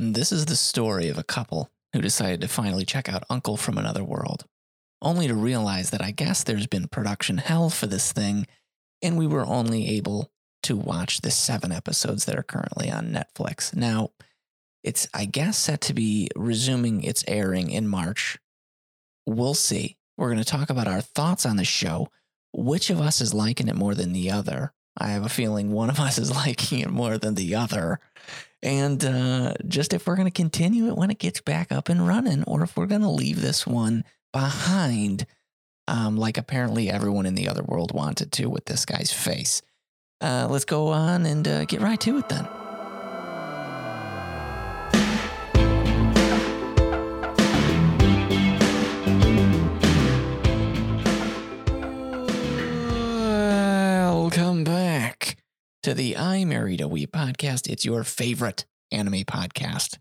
This is the story of a couple who decided to finally check out Uncle from Another World, only to realize that I guess there's been production hell for this thing, and we were only able to watch the seven episodes that are currently on Netflix. Now, it's, I guess, set to be resuming its airing in March. We'll see. We're going to talk about our thoughts on the show. Which of us is liking it more than the other? I have a feeling one of us is liking it more than the other. And uh, just if we're going to continue it when it gets back up and running, or if we're going to leave this one behind, um, like apparently everyone in the other world wanted to with this guy's face. Uh, let's go on and uh, get right to it then. To the I Married a Wii podcast. It's your favorite anime podcast.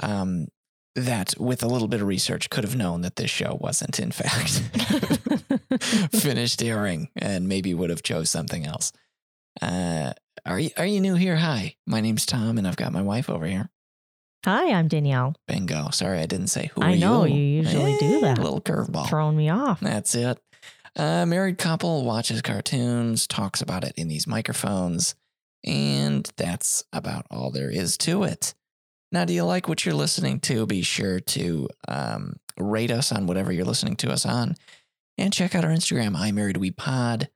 Um, that, with a little bit of research, could have known that this show wasn't, in fact, finished airing, and maybe would have chose something else. Uh, are you are you new here? Hi, my name's Tom, and I've got my wife over here. Hi, I'm Danielle. Bingo. Sorry, I didn't say who. I know, you? you usually do Eh, that. Little curveball. Throwing me off. That's it. A married couple watches cartoons, talks about it in these microphones, and that's about all there is to it. Now, do you like what you're listening to? Be sure to um, rate us on whatever you're listening to us on, and check out our Instagram, I Married We Pod,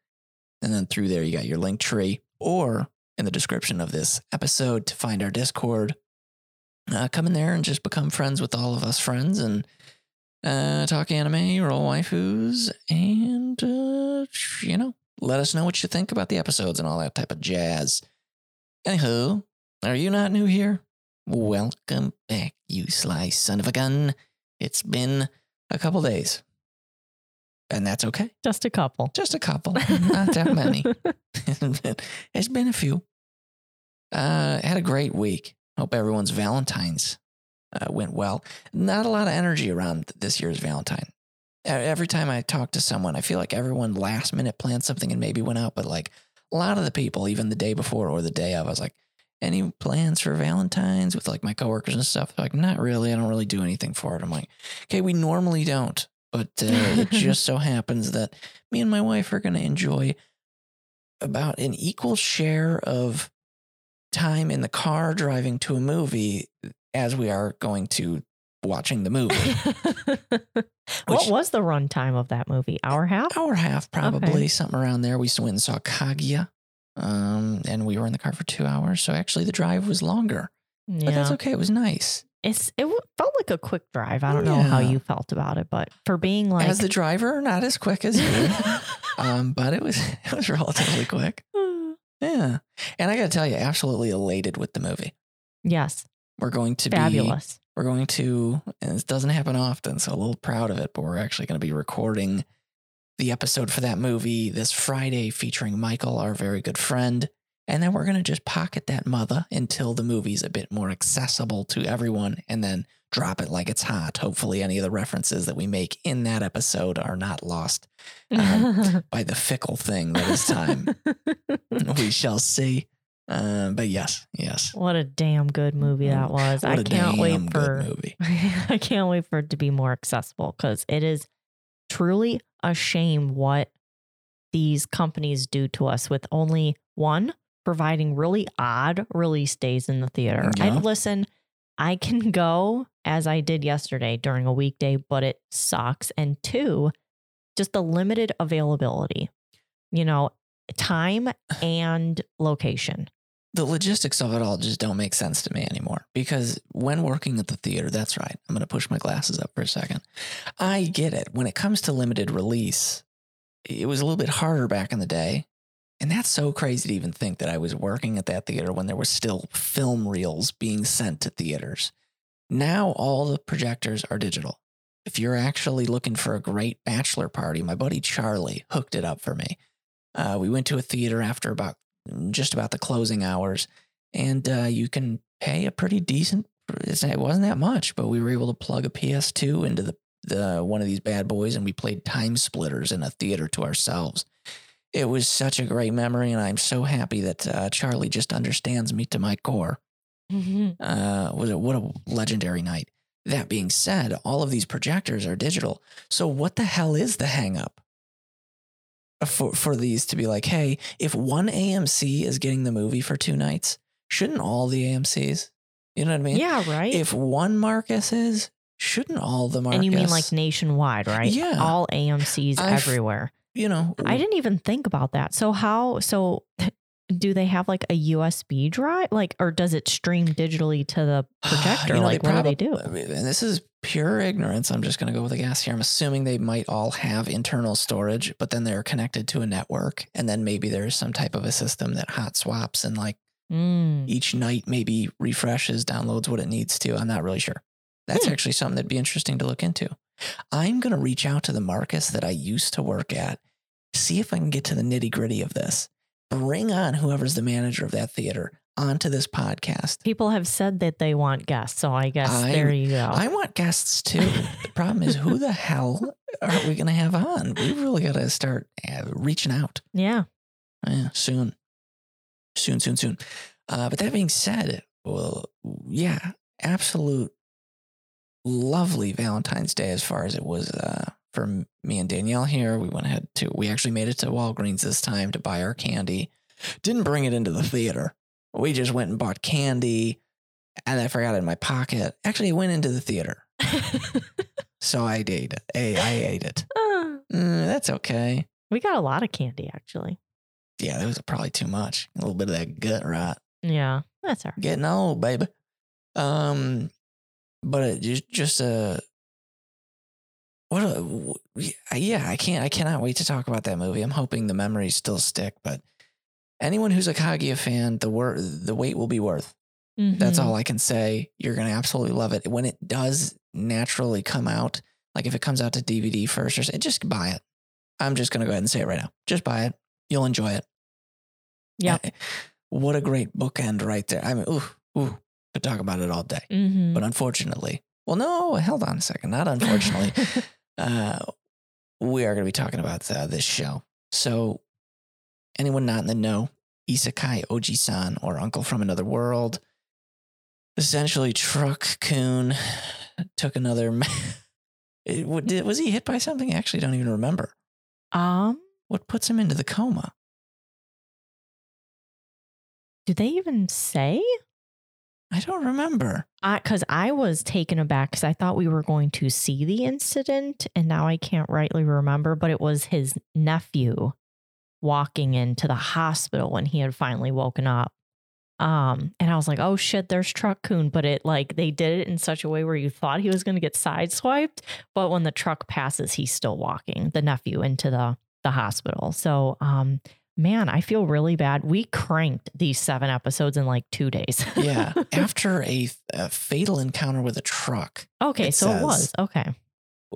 and then through there you got your Linktree, or in the description of this episode to find our Discord. Uh, come in there and just become friends with all of us friends and uh, talk anime, roll waifus, and, uh, you know, let us know what you think about the episodes and all that type of jazz. Anywho, are you not new here? Welcome back, you sly son of a gun. It's been a couple days. And that's okay. Just a couple. Just a couple, not that many. it's been a few. Uh, had a great week. Hope everyone's Valentine's uh, went well. Not a lot of energy around this year's Valentine. Every time I talk to someone, I feel like everyone last minute planned something and maybe went out, but like a lot of the people, even the day before or the day of, I was like, any plans for Valentine's with like my coworkers and stuff? They're like, not really. I don't really do anything for it. I'm like, okay, we normally don't, but uh, it just so happens that me and my wife are going to enjoy about an equal share of time in the car driving to a movie as we are going to watching the movie. what was the runtime of that movie? Hour half? Hour half, probably Okay. something around there. We went and saw Kaguya, um, and we were in the car for two hours. So actually, the drive was longer, but that's okay. It was nice. It's it felt like a quick drive. I don't know how you felt about it, but for being like as the driver, not as quick as you, um, but it was it was relatively quick. Yeah, and I got to tell you, absolutely elated with the movie. yes, We're going to be fabulous. We're going to, and it doesn't happen often, so a little proud of it, but we're actually going to be recording the episode for that movie this Friday featuring Michael, our very good friend. And then we're going to just pocket that mother until the movie's a bit more accessible to everyone and then drop it like it's hot. Hopefully, any of the references that we make in that episode are not lost um, by the fickle thing that is time. we shall see. Uh, but yes, yes. what a damn good movie that was. What I can't wait for movie. I can't wait for it to be more accessible because it is truly a shame what these companies do to us with only one providing really odd release days in the theater. Yeah. I'd listen, I can go as I did yesterday during a weekday, but it sucks. And two, just the limited availability, you know, time and location. The logistics of it all just don't make sense to me anymore because when working at the theater, that's right. I'm going to push my glasses up for a second. I get it. When it comes to limited release, it was a little bit harder back in the day. And that's so crazy to even think that I was working at that theater when there were still film reels being sent to theaters. Now all the projectors are digital. If you're actually looking for a great bachelor party, my buddy Charlie hooked it up for me. Uh, we went to a theater after about just about the closing hours, and uh, you can pay a pretty decent. It wasn't that much, but we were able to plug a PS2 into the the one of these bad boys, and we played TimeSplitters in a theater to ourselves. It was such a great memory, and I'm so happy that uh, Charlie just understands me to my core. Uh, was it what a legendary night? That being said, all of these projectors are digital. So what the hell is the hang up? For for these to be like, hey, if one AMC is getting the movie for two nights, shouldn't all the AMCs? You know what I mean? yeah, right. If one Marcus is, shouldn't all the Marcus? and you mean like nationwide, right? Yeah. All AMCs I've- everywhere. you know? I didn't even think about that. So how so do they have like a USB drive? Like or does it stream digitally to the projector? You know, like what do they do? And this is pure ignorance. I'm just going to go with a guess here. I'm assuming they might all have internal storage, but then they're connected to a network, and then maybe there's some type of a system that hot swaps and like Mm. each night maybe refreshes, downloads what it needs to. I'm not really sure. That's Hmm. actually something that'd be interesting to look into. I'm going to reach out to the Marcus that I used to work at, see if I can get to the nitty gritty of this. Bring on whoever's the manager of that theater onto this podcast. People have said that they want guests, so I guess I- there you go. I want guests too. the problem is, who the hell are we going to have on? We really got to start uh, reaching out. yeah. Yeah, soon, soon, soon, soon. Uh, but that being said, well, yeah, absolute lovely Valentine's Day as far as it was uh, for me and Danielle here. We went ahead to, we actually made it to Walgreens this time to buy our candy. Didn't bring it into the theater. We just went and bought candy, and I forgot it in my pocket. Actually, it went into the theater, so I ate it. Hey, I ate it. Ah, Mm, that's okay. we got a lot of candy actually. Yeah, that was probably too much. A little bit of that gut rot. Yeah. That's all right. getting old, baby. Um, but it just just a what a yeah. I can't. I cannot wait to talk about that movie. I'm hoping the memories still stick. But anyone who's a Kaguya fan, the wor- the wait will be worth. That's Mhm. all I can say. You're gonna absolutely love it when it does naturally come out. Like if it comes out to DVD first, or just buy it. I'm just gonna go ahead and say it right now. Just buy it. You'll enjoy it. Yep. Eh, What a great bookend right there. I mean, ooh, ooh, could talk about it all day. Mhm. But unfortunately, well, no, hold on a second. Not unfortunately, uh, we are going to be talking about uh, this show. So, anyone not in the know, Isekai Oji-san or Uncle from Another World, essentially Truck-kun took another. ma- It- was he hit by something? I actually don't even remember. um, What puts him into the coma? do they even say? I don't remember. because I was taken aback because I thought we were going to see the incident, and now I can't rightly remember, but it was his nephew walking into the hospital when he had finally woken up. Um, and I was like, oh shit, there's Truck-kun. But it like they did it in such a way where you thought he was gonna get sideswiped, but when the truck passes, he's still walking, the nephew, into the the hospital. So um man, I feel really bad. We cranked these seven episodes in like two days. Yeah, after a, a fatal encounter with a truck, Okay, It so says- it was. Okay.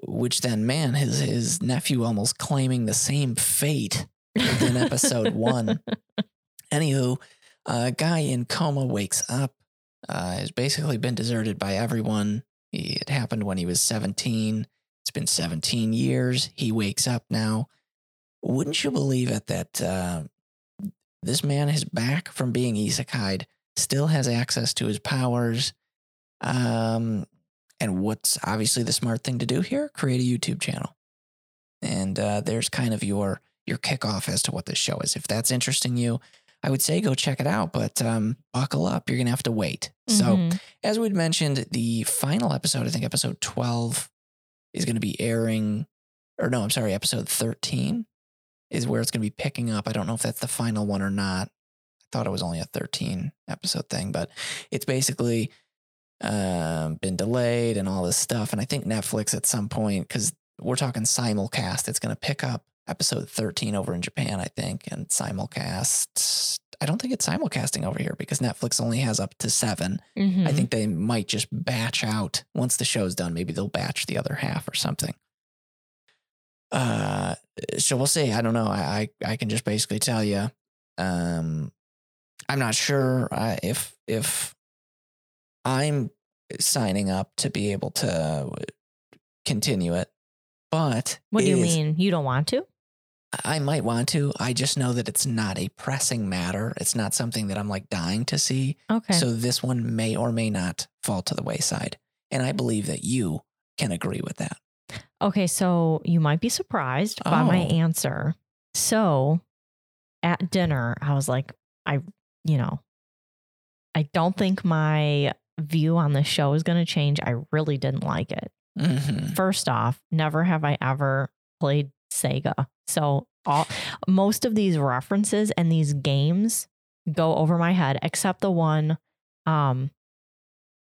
which then, man, his his nephew almost claiming the same fate within episode one. Anywho, a guy in coma wakes up, uh, has basically been deserted by everyone. He, it happened when he was 17. It's been 17 years. He wakes up now. Wouldn't you believe it that uh, this man is back from being isekai'd, still has access to his powers? Um, and what's obviously the smart thing to do here? Create a YouTube channel. And uh, there's kind of your your kickoff as to what this show is. If that's interesting you, I would say go check it out, but um, buckle up. You're gonna have to wait. So Mhm. as we'd mentioned, the final episode, I think episode 12, is going to be airing, or no, I'm sorry, episode 13 is where it's going to be picking up. I don't know if that's the final one or not. I thought it was only a 13 episode thing, but it's basically um, been delayed and all this stuff. And I think Netflix at some point, because we're talking simulcast, it's going to pick up episode 13 over in Japan, I think, and simulcast. I don't think it's simulcasting over here because Netflix only has up to seven. I Mhm. think they might just batch out once the show's done. Maybe they'll batch the other half or something. Uh, so we'll see. I don't know. I I, I can just basically tell you. Um, I'm not sure uh, if if I'm signing up to be able to continue it, but What do you mean? You don't want to? I might want to. I just know that it's not a pressing matter. It's not something that I'm like dying to see. Okay. So this one may or may not fall to the wayside. And I believe that you can agree with that. Okay, so you might be surprised by my Oh. answer. So at dinner, I was like, I, you know, I don't think my view on the show is going to change. I really didn't like it. Mhm. First off, never have I ever played Sega. So all most of these references and these games go over my head, except the one um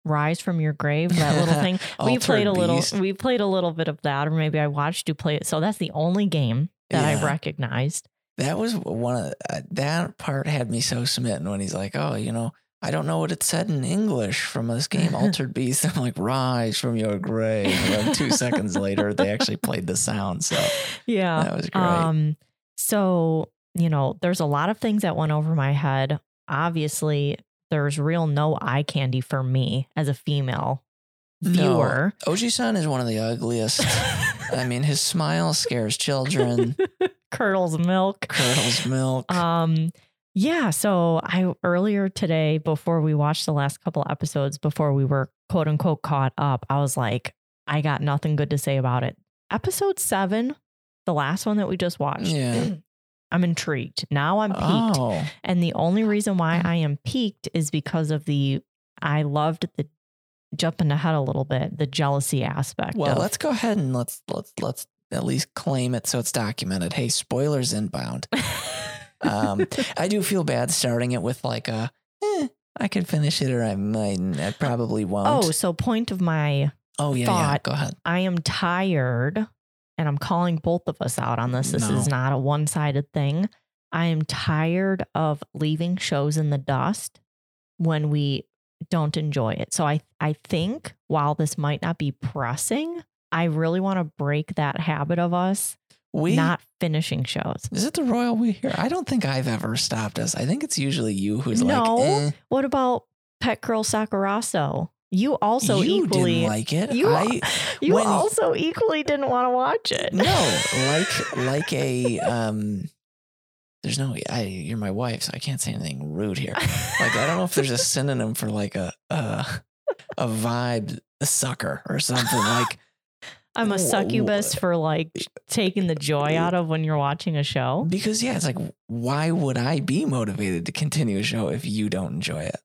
Rise from Your Grave, that little thing. we played a little Beast. we played a little bit of that, or maybe I watched you play it. So that's the only game that I recognized. That was one of uh, that part had me so smitten when he's like, "Oh, you know, I don't know what it said in English from this game, Altered Beast." I'm like, "Rise from your grave." And then two seconds later, they actually played the sound. So Yeah. that was great. Um, so, you know, there's a lot of things that went over my head. Obviously, there's real no eye candy for me as a female viewer. No, Oji-san is one of the ugliest. I mean, his smile scares children. Curdles milk. Curdles milk. Um, yeah. So I earlier today, before we watched the last couple episodes, before we were quote unquote caught up, I was like, I got nothing good to say about it. Episode seven, the last one that we just watched. Yeah. I'm intrigued. Now I'm peaked. oh, And the only reason why mm. I am peaked is because of the I loved the jumping ahead a little bit, the jealousy aspect. well, of- let's go ahead and let's let's let's at least claim it so it's documented. Hey, spoilers inbound. Um, I do feel bad starting it with like a, eh, I could finish it or I mightn't. I probably won't. oh, so point of my oh yeah, yeah. Go ahead. I am tired, and I'm calling both of us out on this. This is not a one sided thing. I am tired of leaving shows in the dust when we don't enjoy it. So I, I think while this might not be pressing, I really want to break that habit of us We not finishing shows. is it the royal we here? I don't think I've ever stopped us. I think it's usually you who's No. like, eh, What about Pet Girl Sakuraso? You also you equally didn't like it. you I you when- also equally didn't want to watch it. no like like a um. There's no I. You're my wife, so I can't say anything rude here. Like I don't know if there's a synonym for like a uh, a vibe sucker or something like. I'm a succubus for like taking the joy out of when you're watching a show. Because yeah, it's like why would I be motivated to continue a show if you don't enjoy it?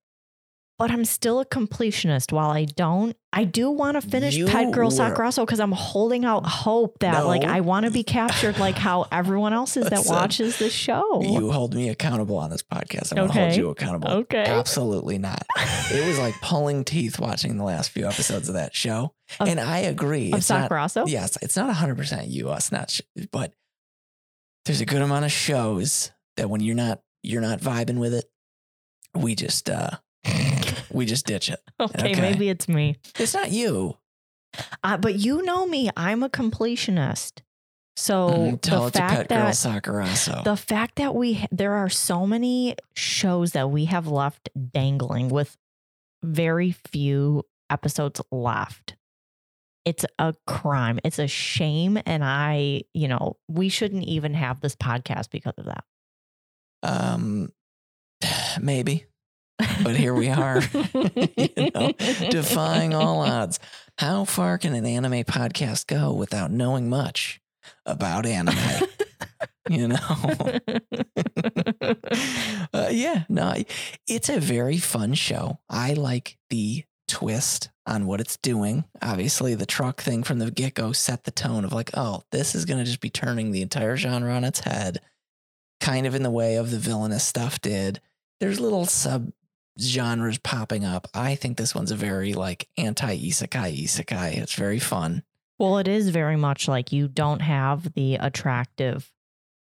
But I'm still a completionist. While I don't, I do want to finish Pet Girl were- Sakuraso because I'm holding out hope that like I want to be captured like how everyone else is that Listen, watches this show. You hold me accountable on this podcast. I'm gonna hold you accountable. Okay. Absolutely not. It was like pulling teeth watching the last few episodes of that show. Of- and I agree. of It's not, yes, it's not 100% you, us, not, sh- but there's a good amount of shows that when you're not, you're not vibing with it, we just, uh, we just ditch it. okay, okay. maybe it's me. It's not you. Uh, but you know me, I'm a completionist. So Mm, tell the fact that Sakuraso. the fact that we there are so many shows that we have left dangling with very few episodes left. It's a crime. It's a shame and I, you know, we shouldn't even have this podcast because of that. um, maybe. But here we are, you know, defying all odds. How far can an anime podcast go without knowing much about anime? you know? uh, yeah, no, it's a very fun show. I like the twist on what it's doing. Obviously, the truck thing from the get go set the tone of like, oh, this is going to just be turning the entire genre on its head, kind of in the way of the villainous stuff did. There's little sub genres popping up. I think this one's a very like anti isekai isekai. It's very fun. well, it is very much like you don't have the attractive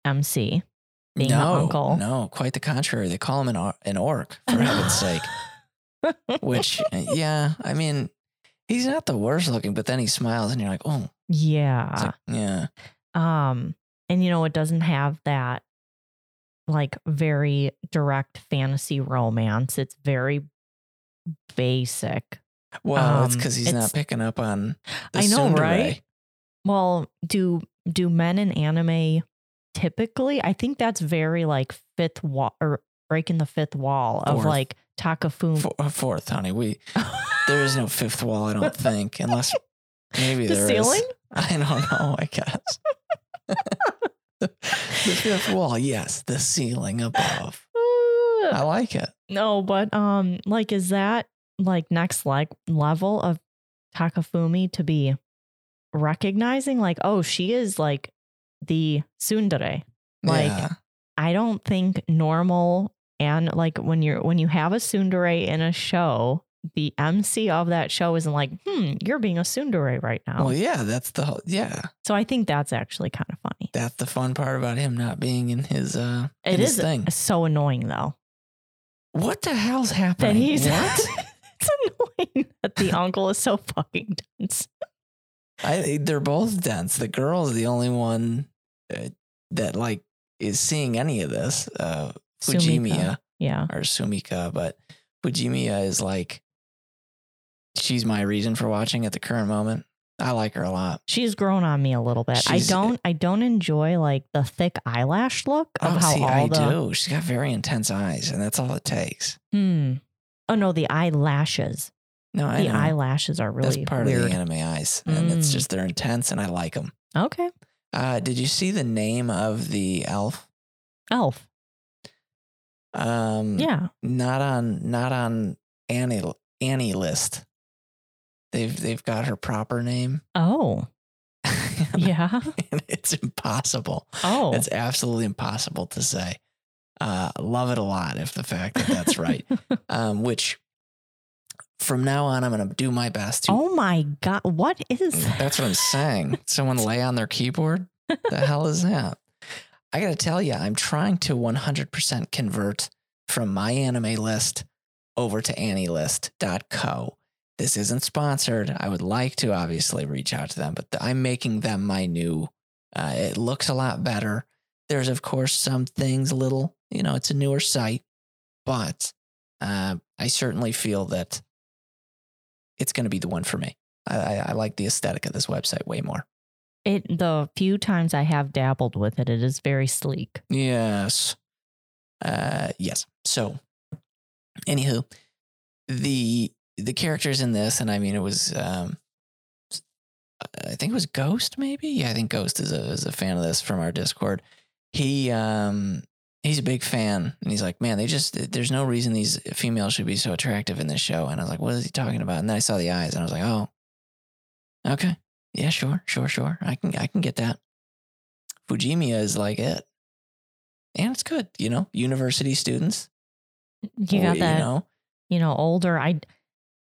MC being no, uncle. no, quite the contrary. They call him an, or- an orc for heaven's sake. Which, yeah, I mean, he's not the worst looking, but then he smiles and you're like, oh, yeah. like, yeah. Um, and you know, it doesn't have that like very direct fantasy romance. It's very basic. Well, it's Um, because he's not picking up on. The I know, right? Well, do do men in anime typically, I think that's very like fifth wall or breaking the fifth wall of Fourth. like Takafumi. Uh, fourth, honey. We there is no fifth wall, I don't think, unless maybe the there is. ceiling? I don't know. I guess the, the fifth wall. Yes, the ceiling above. I like it. no, but um, like, is that like next like level of Takafumi to be recognizing like, oh, she is like the tsundere. Like, yeah. I don't think normal and like when you're when you have a tsundere in a show, the MC of that show isn't like, hmm, you're being a tsundere right now. Well, yeah, that's the whole, yeah. so I think that's actually kind of funny. That's the fun part about him not being in his uh It in his is thing. so annoying though. What the hell's That happening? he's what? it's annoying that the uncle is so fucking dense. I they're both dense. The girl is the only one uh, that like is seeing any of this. Uh Fujimiya Sumika. Yeah. or Sumika, but Fujimiya is like she's my reason for watching at the current moment. I like her a lot. She's grown on me a little bit. She's- I don't I don't enjoy like the thick eyelash look of Oh, how see, all I the do. She's got very intense eyes, and that's all it takes. hmm. Oh no, the eyelashes. No, I the know. eyelashes are really that's part weird. of the anime eyes, and it's Mm. just they're intense, and I like them. okay. Uh, did you see the name of the elf? Elf. Um, Yeah. not on not on Annie AniList. They've they've got her proper name. Oh. Yeah. it's impossible. Oh. It's absolutely impossible to say. Uh, love it a lot if the fact that that's right. um, which from now on, I'm going to do my best to. oh my god. What is That's what I'm saying. Someone lay on their keyboard. The hell is that? I got to tell you, I'm trying to 100% convert from MyAnimeList over to AniList.co. This isn't sponsored. I would like to obviously reach out to them, but I'm making them my new. Uh, it looks a lot better. There's of course some things a little, you know, it's a newer site, but uh, I certainly feel that it's going to be the one for me. I, I, I like the aesthetic of this website way more. it the few times I have dabbled with it, it is very sleek. Yes. Uh yes. So anywho, the the characters in this, and I mean it was um I think it was Ghost, maybe? Yeah, I think Ghost is a is a fan of this from our Discord. He um he's a big fan and he's like, Man, they just there's no reason these females should be so attractive in this show. And I was like, What is he talking about? And then I saw the eyes and I was like, Oh, okay. Yeah, sure, sure, sure. I can I can get that. Fujimiya is like it. And it's good, you know, university students. You or, got that, You know, you know, older. I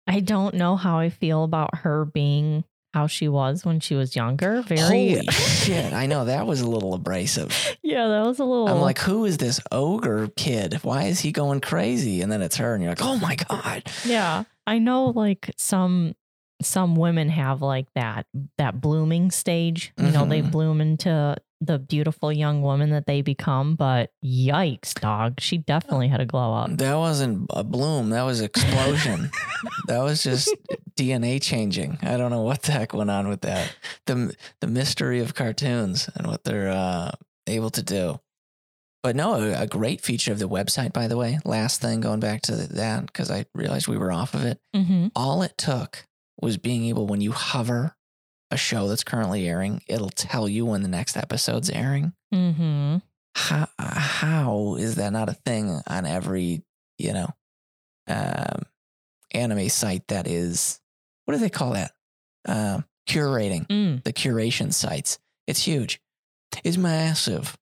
I don't know how I feel about her being how she was when she was younger. Very holy shit. I know that was a little abrasive. Yeah, that was a little I'm like, who is this ogre kid? Why is he going crazy? And then it's her, and you're like, oh my God. Yeah. I know like some some women have like that that blooming stage. You know, they Mhm. bloom into the beautiful young woman that they become, but yikes, dog. She definitely had a glow up. That wasn't a bloom. That was explosion. that was just DNA changing. I don't know what the heck went on with that. The the mystery of cartoons and what they're uh, able to do. But no, a, a great feature of the website, by the way. Last thing, going back to that, because I realized we were off of it. Mm-hmm. All it took was being able, when you hover a show that's currently airing, it'll tell you when the next episode's airing. Mm-hmm. How, how is that not a thing on every, you know, um, anime site that is, what do they call that? Um, curating, Mm. the curation sites. It's huge. It's massive.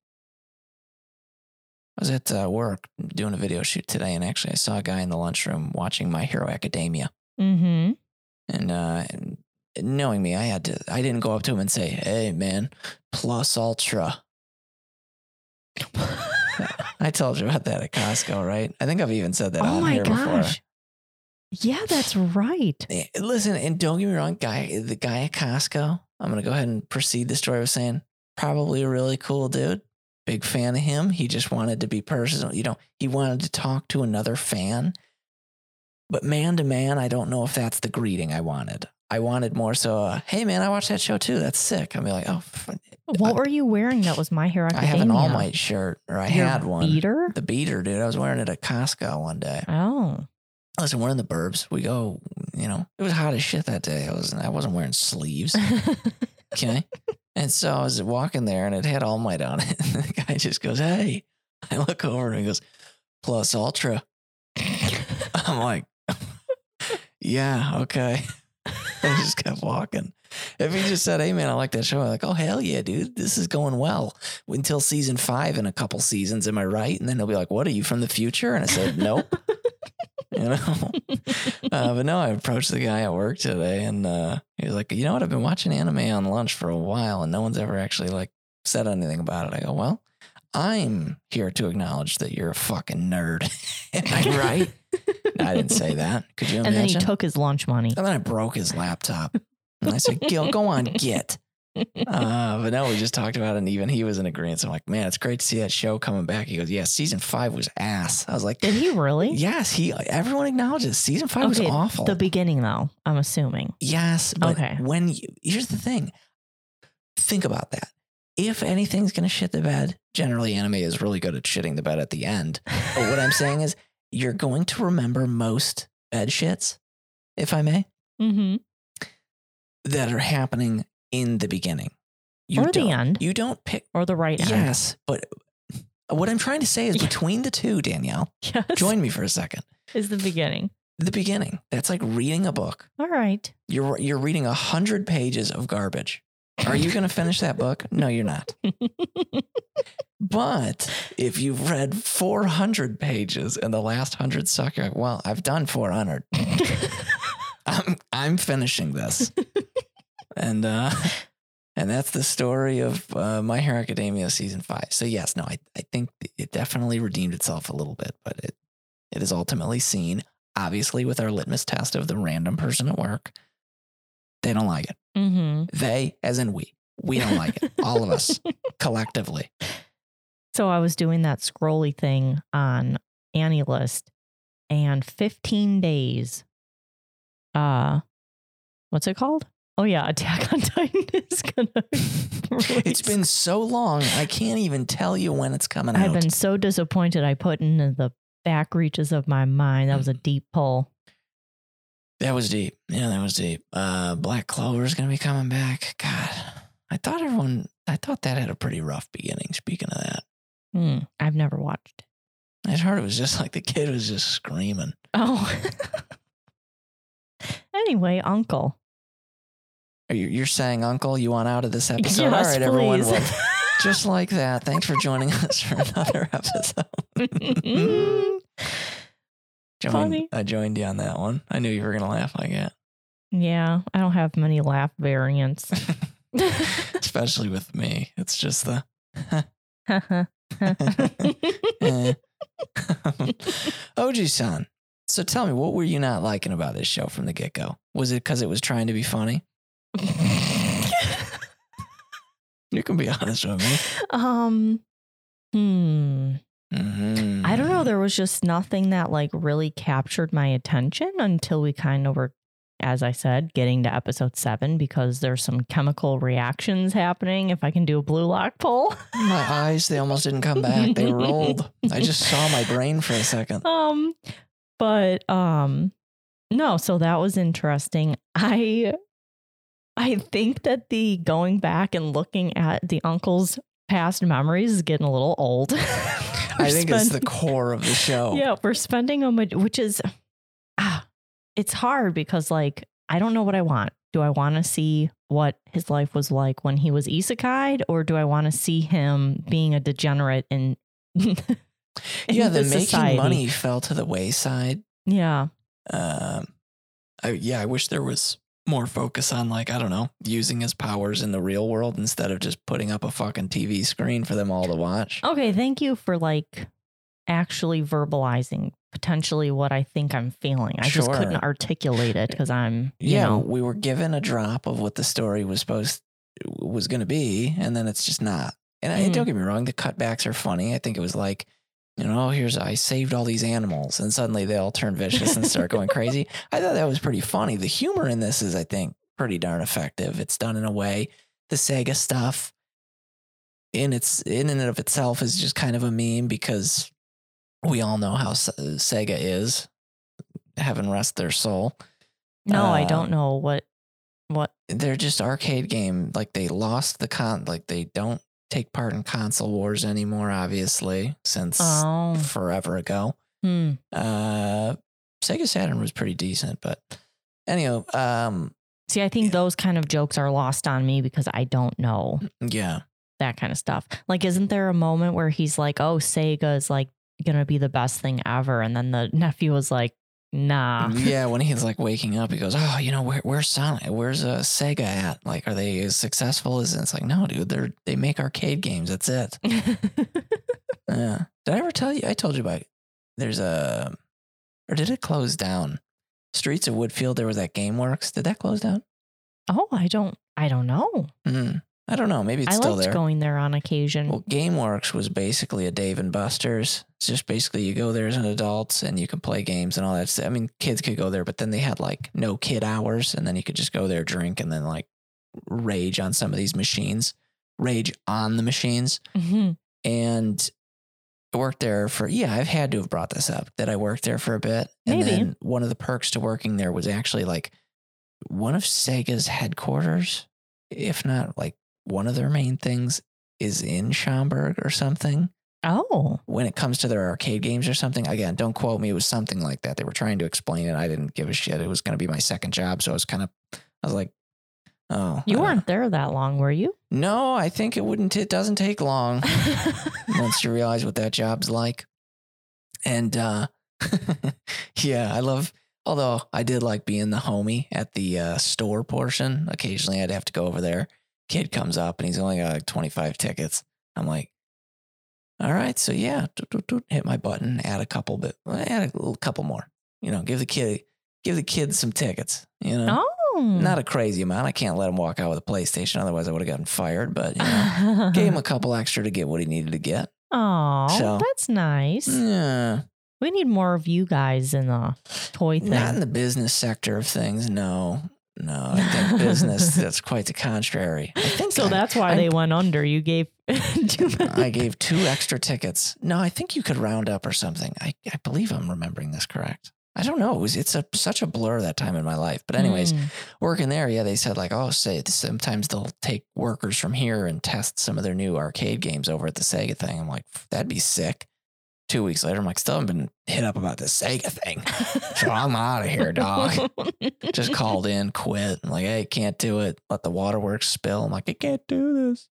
I was at uh, work doing a video shoot today, and actually, I saw a guy in the lunchroom watching My Hero Academia. Mm-hmm. And, uh, and knowing me, I had to, I didn't go up to him and say, hey, man, plus ultra. I told you about that at Costco, right? I think I've even said that Oh on my here before. gosh. Yeah, that's right. Eh, Listen, and don't get me wrong, guy, the guy at Costco, I'm gonna go ahead and proceed the story with saying, probably a really cool dude. Big fan of him. He just wanted to be personal. You know, he wanted to talk to another fan. But man to man, I don't know if that's the greeting I wanted. I wanted more so, uh, hey man, I watched that show too. That's sick. I'd be like, oh, What were you wearing that was My Hero I Academia? have an All Might shirt, or I Your had one. The beater? The beater, dude. I was wearing it at Costco one day. Oh. Listen, we're in the burbs. We go, you know, it was hot as shit that day. I wasn't I wasn't wearing sleeves. Okay. and so I was walking there and it had All Might on it. And the guy just goes, Hey. I look over and he goes, Plus Ultra. I'm like, Yeah, okay. I just kept walking. If he just said, Hey man, I like that show, I'm like, Oh hell yeah, dude. This is going well. Until season five in a couple seasons, am I right? And then he'll be like, What are you from the future? And I said, Nope. you know? Uh, but no, I approached the guy at work today and uh, he was like, you know what? I've been watching anime on lunch for a while and no one's ever actually like said anything about it. I go, well, I'm here to acknowledge that you're a fucking nerd. Am I right? I didn't say that. Could you imagine? and then he took his lunch money. and then I broke his laptop. And I said, Gil, go on, get. Uh, but no, we just talked about it, and even he was in agreement. So I'm like, man, it's great to see that show coming back. He goes, yeah, season five was ass. I was like, Did he really? yes, he. Everyone acknowledges season five was awful. The beginning, though, I'm assuming. yes, but Okay. when you here's the thing, think about that. If anything's gonna shit the bed, generally anime is really good at shitting the bed at the end. But what I'm saying is, you're going to remember most bed shits, if I may, mm-hmm. that are happening in the beginning. You Or the end. You don't pick. Or the right end. Yes, but what I'm trying to say is between the two, Danielle, Yes. join me for a second. is the beginning. The beginning. That's like reading a book. All right. You're you're reading a hundred pages of garbage. Are you going to finish that book? No, you're not. But if you've read 400 pages and the last hundred suck, you're like, well, I've done 400. I'm I'm finishing this, and uh, and that's the story of uh, My Hero Academia season five. So yes, no, I I think it definitely redeemed itself a little bit, but it it is ultimately seen, obviously, with our litmus test of the random person at work. They don't like it. mm-hmm. They, as in we, we don't like it. All of us collectively. So I was doing that scrolly thing on AniList, and 15 days. Uh, what's it called? Oh yeah, Attack on Titan is gonna. It's been so long, I can't even tell you when it's coming out. I've been so disappointed. I put into the back reaches of my mind. That was a deep pull. That was deep. Yeah, that was deep. Uh, Black Clover is going to be coming back. God, I thought everyone, I thought that had a pretty rough beginning. Speaking of that, Hmm, I've never watched. I heard it was just like the kid was just screaming. Oh. anyway, Uncle. Are you, you're saying, Uncle, you want out of this episode? yes, All right, everyone. Well, just like that. Thanks for joining us for another episode. Joined- Funny. I joined you on that one. I knew you were going to laugh like that, yeah, I don't have many laugh variants. especially with me. It's just the. eh. OG san. So tell me, what were you not liking about this show from the get go? Was it because it was trying to be funny? You can be honest with me. um, hmm. Mhm. I don't know. There was just nothing that like really captured my attention until we kind of were, as I said, getting to episode seven because there's some chemical reactions happening. If I can do a blue lock pull. My eyes, they almost didn't come back. They rolled. I just saw my brain for a second. um, but um, no. So that was interesting. I, I think that the going back and looking at the uncle's past memories is getting a little old. I think it's the core of the show. Yeah, we're spending a maj- which is it's hard because like I don't know what I want. Do I want to see what his life was like when he was isekai'd, or do I want to see him being a degenerate in, in yeah, the, the making society? money fell to the wayside. Yeah, Um, I, yeah, I wish there was more focus on like I don't know using his powers in the real world instead of just putting up a fucking TV screen for them all to watch. okay. Thank you for like actually verbalizing potentially what I think I'm feeling. I just couldn't articulate it because I'm you yeah, know we were given a drop of what the story was supposed was going to be, and then it's just not. And I, Mm. don't get me wrong, the cutbacks are funny. I think it was like, you know, oh, here's I saved all these animals, and suddenly they all turn vicious and start going crazy. I thought that was pretty funny. The humor in this is, I think, pretty darn effective. It's done in a way. The Sega stuff, in its in and of itself is just kind of a meme because we all know how Sega is. Heaven rest their soul. No, I Uh, don't know what what. They're just arcade game. Like they lost the con. Like they don't take part in console wars anymore. Obviously, since Oh, forever ago. hmm. Uh, Sega Saturn was pretty decent, but anyhow, um, See, I think those kind of jokes are lost on me because I don't know yeah, that kind of stuff. Like, isn't there a moment where he's like, "Oh, Sega is like gonna be the best thing ever," and then the nephew was like, "Nah." yeah. When he's like waking up, he goes, "Oh, you know where where's Sonic? Where's uh, Sega at? Like, are they as successful as?" It's like, no, dude. They're they make arcade games. That's it. Yeah. Did I ever tell you? I told you about. There's a, or did it close down? Streets of Woodfield. There was that GameWorks. Did that close down? oh, I don't. I don't know. Hmm. I don't know. Maybe it's I still liked there. going there on occasion. Well, GameWorks was basically a Dave and Buster's. It's just basically you go there as an adult and you can play games and all that. stuff. I mean, kids could go there, but then they had like no kid hours, and then you could just go there, drink, and then like rage on some of these machines, rage on the machines. Mhm. And I worked there for yeah, I've had to have brought this up that I worked there for a bit. And Maybe. then one of the perks to working there was actually like one of Sega's headquarters, if not like one of their main things, is in Schaumburg or something. Oh, When it comes to their arcade games or something, again, don't quote me. It was something like that. They were trying to explain it. I didn't give a shit. It was going to be my second job, so I was kind of, I was like, oh, you weren't there that long, were you? No, I think it wouldn't. It doesn't take long once you realize what that job's like. And uh yeah, I love although I did like being the homie at the uh, store portion. Occasionally I'd have to go over there. Kid comes up and he's only got like 25 tickets. I'm like, all right, so yeah, hit my button, add a couple bit, add a little couple more. You know, give the kid give the kid some tickets. You know, oh, not a crazy amount. I can't let him walk out with a PlayStation, otherwise I would have gotten fired. But you know, gave him a couple extra to get what he needed to get. Oh, So- that's nice. Yeah, We need more of you guys in the toy thing. not in the business sector of things. No, no. I think business. That's quite the contrary. I think so I, that's why I'm- they went under. You gave too many. I gave two extra tickets. No, I think you could round up or something. I, I believe I'm remembering this correct. I don't know. It was it's a such a blur that time in my life. But anyways, Mm. working there, yeah, they said like, oh, say sometimes they'll take workers from here and test some of their new arcade games over at the Sega thing. I'm like, that'd be sick. Two weeks later, I'm like, still haven't been hit up about the Sega thing. So I'm out of here, dog. Just called in, quit. I'm like, hey, can't do it. Let the waterworks spill. I'm like, I can't do this.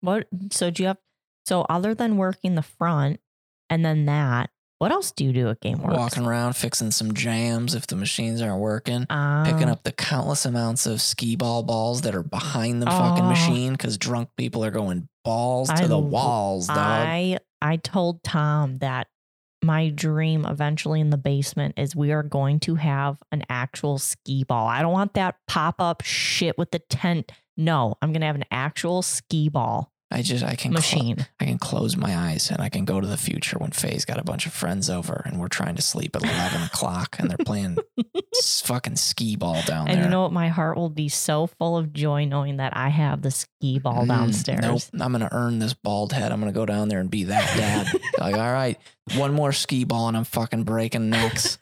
What? So do you have? So other than working the front and then that, what else do you do at GameWorks? Walking around, fixing some jams if the machines aren't working. um, Picking up the countless amounts of skee ball balls that are behind the fucking Oh. machine because drunk people are going balls to I the walls, dog. I I told Tom that my dream eventually in the basement is we are going to have an actual skee ball. I don't want that pop up shit with the tent. No, I'm gonna have an actual skee ball I just I can machine. I can close my eyes and I can go to the future when Faye's got a bunch of friends over and we're trying to sleep at eleven o'clock and they're playing s- fucking skee ball down and there. you know what? My heart will be so full of joy knowing that I have the skee ball Mm, downstairs. Nope, I'm gonna earn this bald head. I'm gonna go down there and be that dad. like, all right, one more skee ball and I'm fucking breaking necks.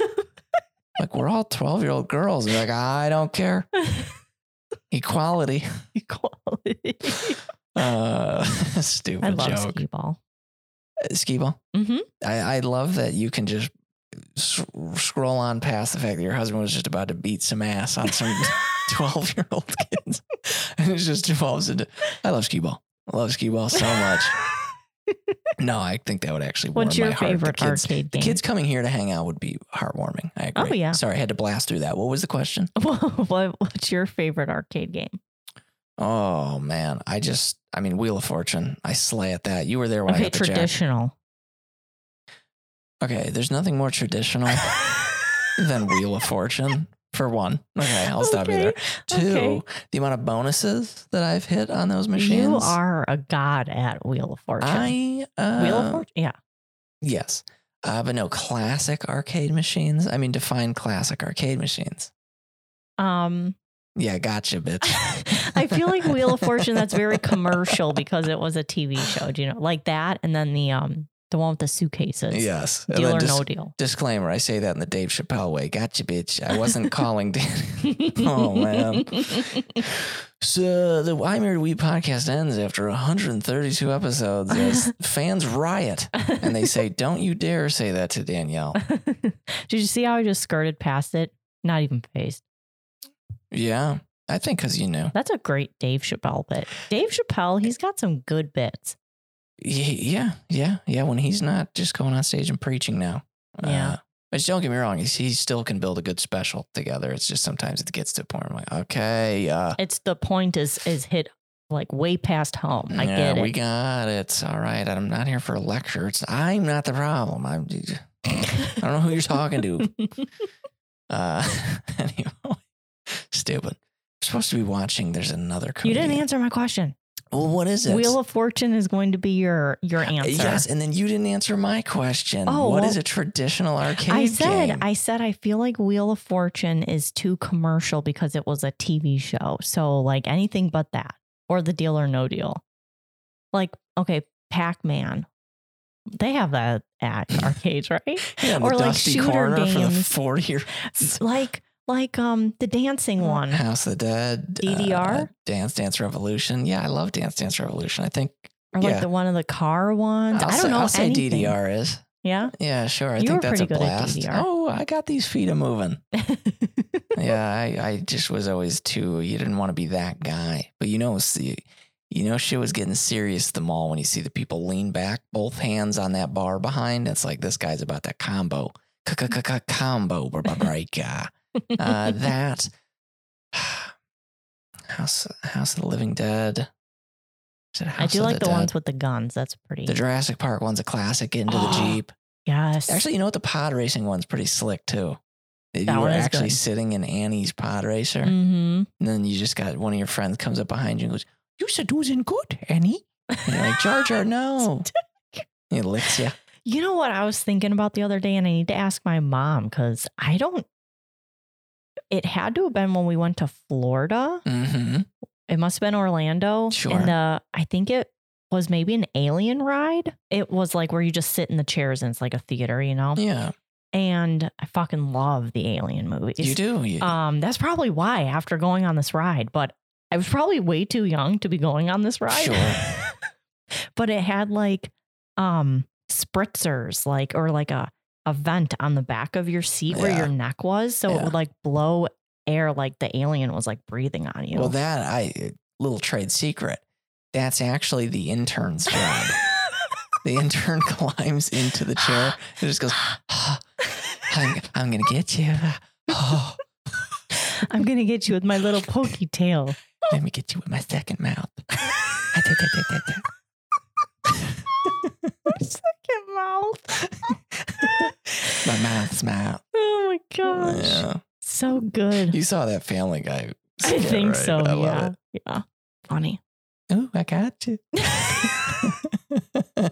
like we're all twelve year old girls. They're like, I don't care. Equality. Equality. Uh, I stupid love joke. skee ball. Uh, Skee ball. hmm I, I love that you can just s- scroll on past the fact that your husband was just about to beat some ass on some 12 year old kids. and it just devolves into, I love skee ball. I love skee ball so much. No, I think that would actually warm What's my your heart. favorite the kids, arcade The kids coming here to hang out would be heartwarming. I agree. Oh, yeah. Sorry, I had to blast through that. What was the question? what, what's your favorite arcade game? Oh man, I just, I mean, Wheel of Fortune. I slay at that. You were there when I Okay, got the jack. traditional. Okay, there's nothing more traditional than Wheel of Fortune. For one, okay, I'll stop you there. Two, okay. the amount of bonuses that I've hit on those machines. You are a god at Wheel of Fortune. I uh, Wheel of Fortune? Yeah. Yes, uh, but no classic arcade machines. I mean, define classic arcade machines. Um, Yeah, gotcha, bitch. I feel like Wheel of Fortune that's very commercial because it was a TV show. Do you know like that? And then the um the one with the suitcases. yes. Deal or dis- no deal. Disclaimer: I say that in the Dave Chappelle way. Gotcha, bitch. I wasn't calling. Dan- Oh, man. So the Why Married We podcast ends after 132 episodes as fans riot and they say, "Don't you dare say that to Danielle." Did you see how I just skirted past it? Not even phased. Yeah, I think because you knew. That's a great Dave Chappelle bit. Dave Chappelle, he's got some good bits. Yeah, yeah, yeah. When he's not just going on stage and preaching now. Yeah. Uh, but don't get me wrong, he's, he still can build a good special together. It's just sometimes it gets to a point where I'm like, okay, uh, It's the point is is hit like way past home. I yeah, get it. we got it. All right. I'm not here for a lecture. It's I'm not the problem. I'm I don't know who you're talking to. Uh anyway. Stupid. We're supposed to be watching. There's another you didn't answer my question. Well, what is it? Wheel of Fortune is going to be your your answer. Yes, and then you didn't answer my question. Oh, what well, is a traditional arcade I said, game? I said, I feel like Wheel of Fortune is too commercial because it was a TV show. So, like anything but that, or the Deal or No Deal. Like, okay, Pac Man. They have that at arcades, right? yeah, or like dusty shooter corner for the games. 40 like, like um the dancing one. House of the Dead. DDR? uh, Dance Dance Revolution. Yeah, I love Dance Dance Revolution. I think Or like yeah. the one of the car ones. I'll I don't say, know. I'll say anything. DDR is. Yeah. Yeah, sure. I You think that's a pretty good at blast. Oh, I got these feet a moving. yeah, I, I just was always too. You didn't want to be that guy, but you know, see, you know, shit was getting serious at the mall when you see the people lean back, both hands on that bar behind. It's like this guy's about that combo, combo break. Uh, that House House of the Living Dead. Is it I do like the, Dead? ones with the guns. That's pretty. The Jurassic Park one's a classic. Get into the Oh, Jeep. yes. Actually, you know what? The pod racing one's pretty slick too. That you were actually good. sitting in Annie's pod racer, hmm and then you just got one of your friends comes up behind you and goes, "You said it wasn't good, Annie." And you're like, "Jar Jar, no." He licks you. You know what I was thinking about the other day, and I need to ask my mom because I don't. It had to have been when we went to Florida. Mm-hmm. It must have been Orlando. Sure. And uh, I think it was maybe an alien ride. It was like where you just sit in the chairs and it's like a theater, you know? Yeah, And I fucking love the alien movies. you do. You, Um, that's probably why after going on this ride, but I was probably way too young to be going on this ride. Sure. but it had like um spritzers, like or like a, a vent on the back of your seat where Yeah. your neck was. So it Yeah. would like blow air like the alien was like breathing on you. well, that I little trade secret. That's actually the intern's job. the intern climbs into the chair and just goes, "Ah, I'm, I'm gonna get you. Oh, I'm gonna get you with my little pokey tail. let me get you with my second mouth. Second mouth. My mouth's mouth. Oh my gosh. Yeah. So good. You saw that Family Guy. I skit, think right? so. I yeah. Yeah. Funny. Oh, I got you.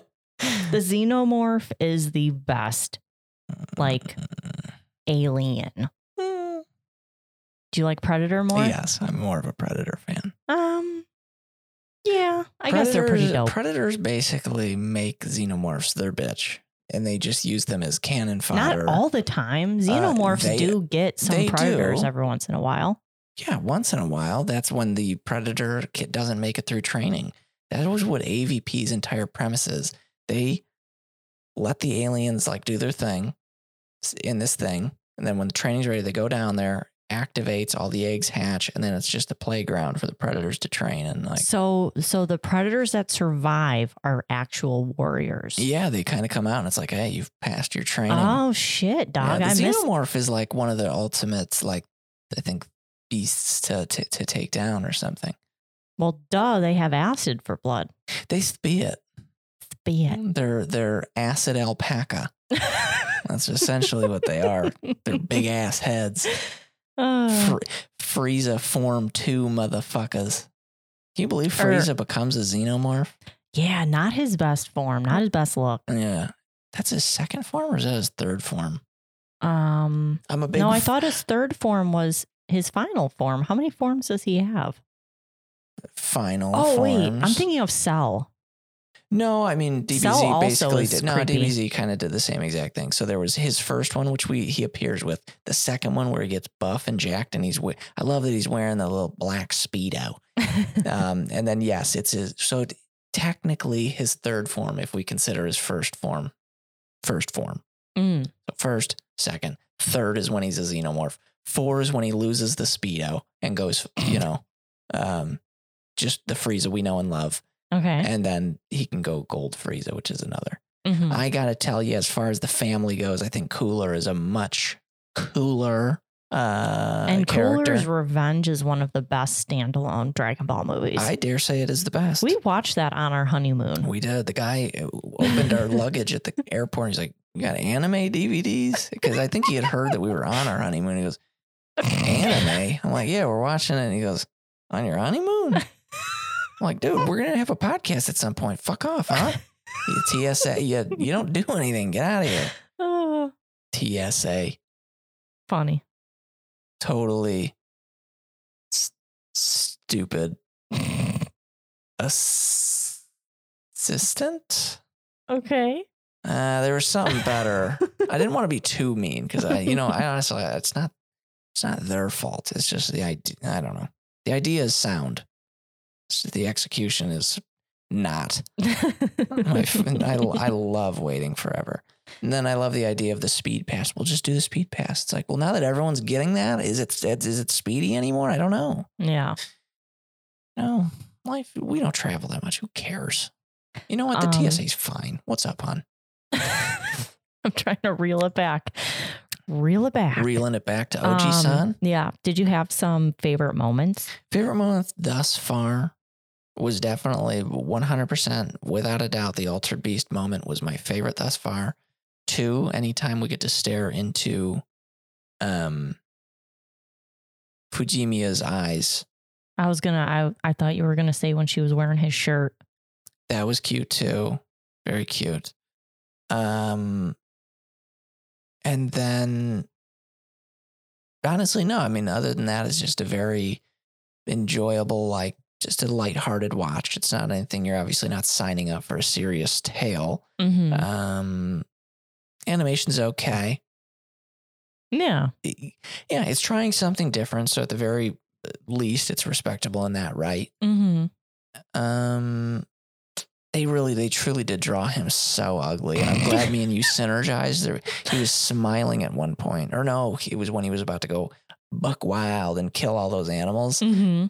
The xenomorph is the best like alien. Mm. Do you like Predator more? Yes, I'm more of a Predator fan. Um Yeah. I guess they're pretty dope. Predators basically make xenomorphs their bitch, and they just use them as cannon fodder. Not all the time. Uh, Xenomorphs they- do get some predators do. every once in a while. Yeah, once in a while. That's when the predator ki- doesn't make it through training. That was what AVP's entire premise is. They let the aliens like do their thing in this thing, and then when the training's ready, they go down there, activates, all the eggs hatch, and then it's just a playground for the predators to train and like. so so the predators that survive are actual warriors. Yeah, they kind of come out and it's like, hey, you've passed your training. Oh shit, dog. Yeah, I the missed xenomorph is like one of the ultimates, like I think beasts to, to to take down or something. Well, duh, they have acid for blood. They spit it. Be it. They're they're acid alpaca. That's essentially what they are. They're big ass heads. Uh, Fr- Frieza form two motherfuckers. Can you believe Er- Frieza becomes a xenomorph? yeah, not his best form, not his best look. Yeah. That's his second form or is that his third form? Um I'm a big No, I f- thought his third form was his final form. How many forms does he have? Final. Oh wait, I'm thinking of Cell. No, I mean DBZ basically did. No, creepy. DBZ kind of did the same exact thing. So there was his first one, which we he appears with. The second one where he gets buff and jacked, and he's. I love that he's wearing the little black speedo. Um, and then yes, it's his. So technically his third form, if we consider his first form, first form. Mm, first, second, third is when he's a xenomorph. Four is when he loses the speedo and goes, you know, um, just the Frieza we know and love. Okay. And then he can go gold Frieza, which is another. Mhm. I gotta tell you, as far as the family goes, I think Cooler is a much cooler uh, and character. Cooler's Revenge is one of the best standalone Dragon Ball movies. I dare say it is the best. we watched that on our honeymoon. We did. The guy uh, opened our luggage at the airport. He's like, "You got anime DVDs?" Because I think he had heard that we were on our honeymoon. He goes, "Anime?" I'm like, "Yeah, we're watching it." And he goes, "On your honeymoon?" I'm like, "Dude, we're gonna have a podcast at some point. Fuck off, huh?" You TSA, you, you don't do anything. Get out of here. Ah, TSA, funny. totally stupid. Assistant. Okay. Uh, there was something better. I didn't want to be too mean because I, you know, I honestly, it's not, it's not their fault. It's just the idea. I don't know. The idea is sound. The execution is not. My, I, I love waiting forever. And then I love the idea of the speed pass. We'll just do the speed pass. It's like, well, now that everyone's getting that, is it is it speedy anymore? I don't know. yeah. No, life. We don't travel that much. Who cares? You know what? The Um, TSA's fine. What's up, hon? I'm trying to reel it back. Reel it back. Reeling it back to OG Um, son. Yeah. Did you have some favorite moments? Favorite moment thus far was definitely 100% without a doubt the Altered Beast moment was my favorite thus far. Two, anytime we get to stare into um Fujimiya's eyes. I was gonna. I I thought you were gonna say when she was wearing his shirt. That was cute too. Very cute. Um and then honestly no, I mean other than that it's just a very enjoyable like just a lighthearted watch. It's not anything you're obviously not signing up for a serious tale. hmm Um animation's okay. yeah. Yeah, it's trying something different, so at the very least it's respectable in that right. hmm Um, they really, they truly did draw him so ugly. And I'm glad me and you synergized. There, he was smiling at one point, or no, it was when he was about to go buck wild and kill all those animals. hmm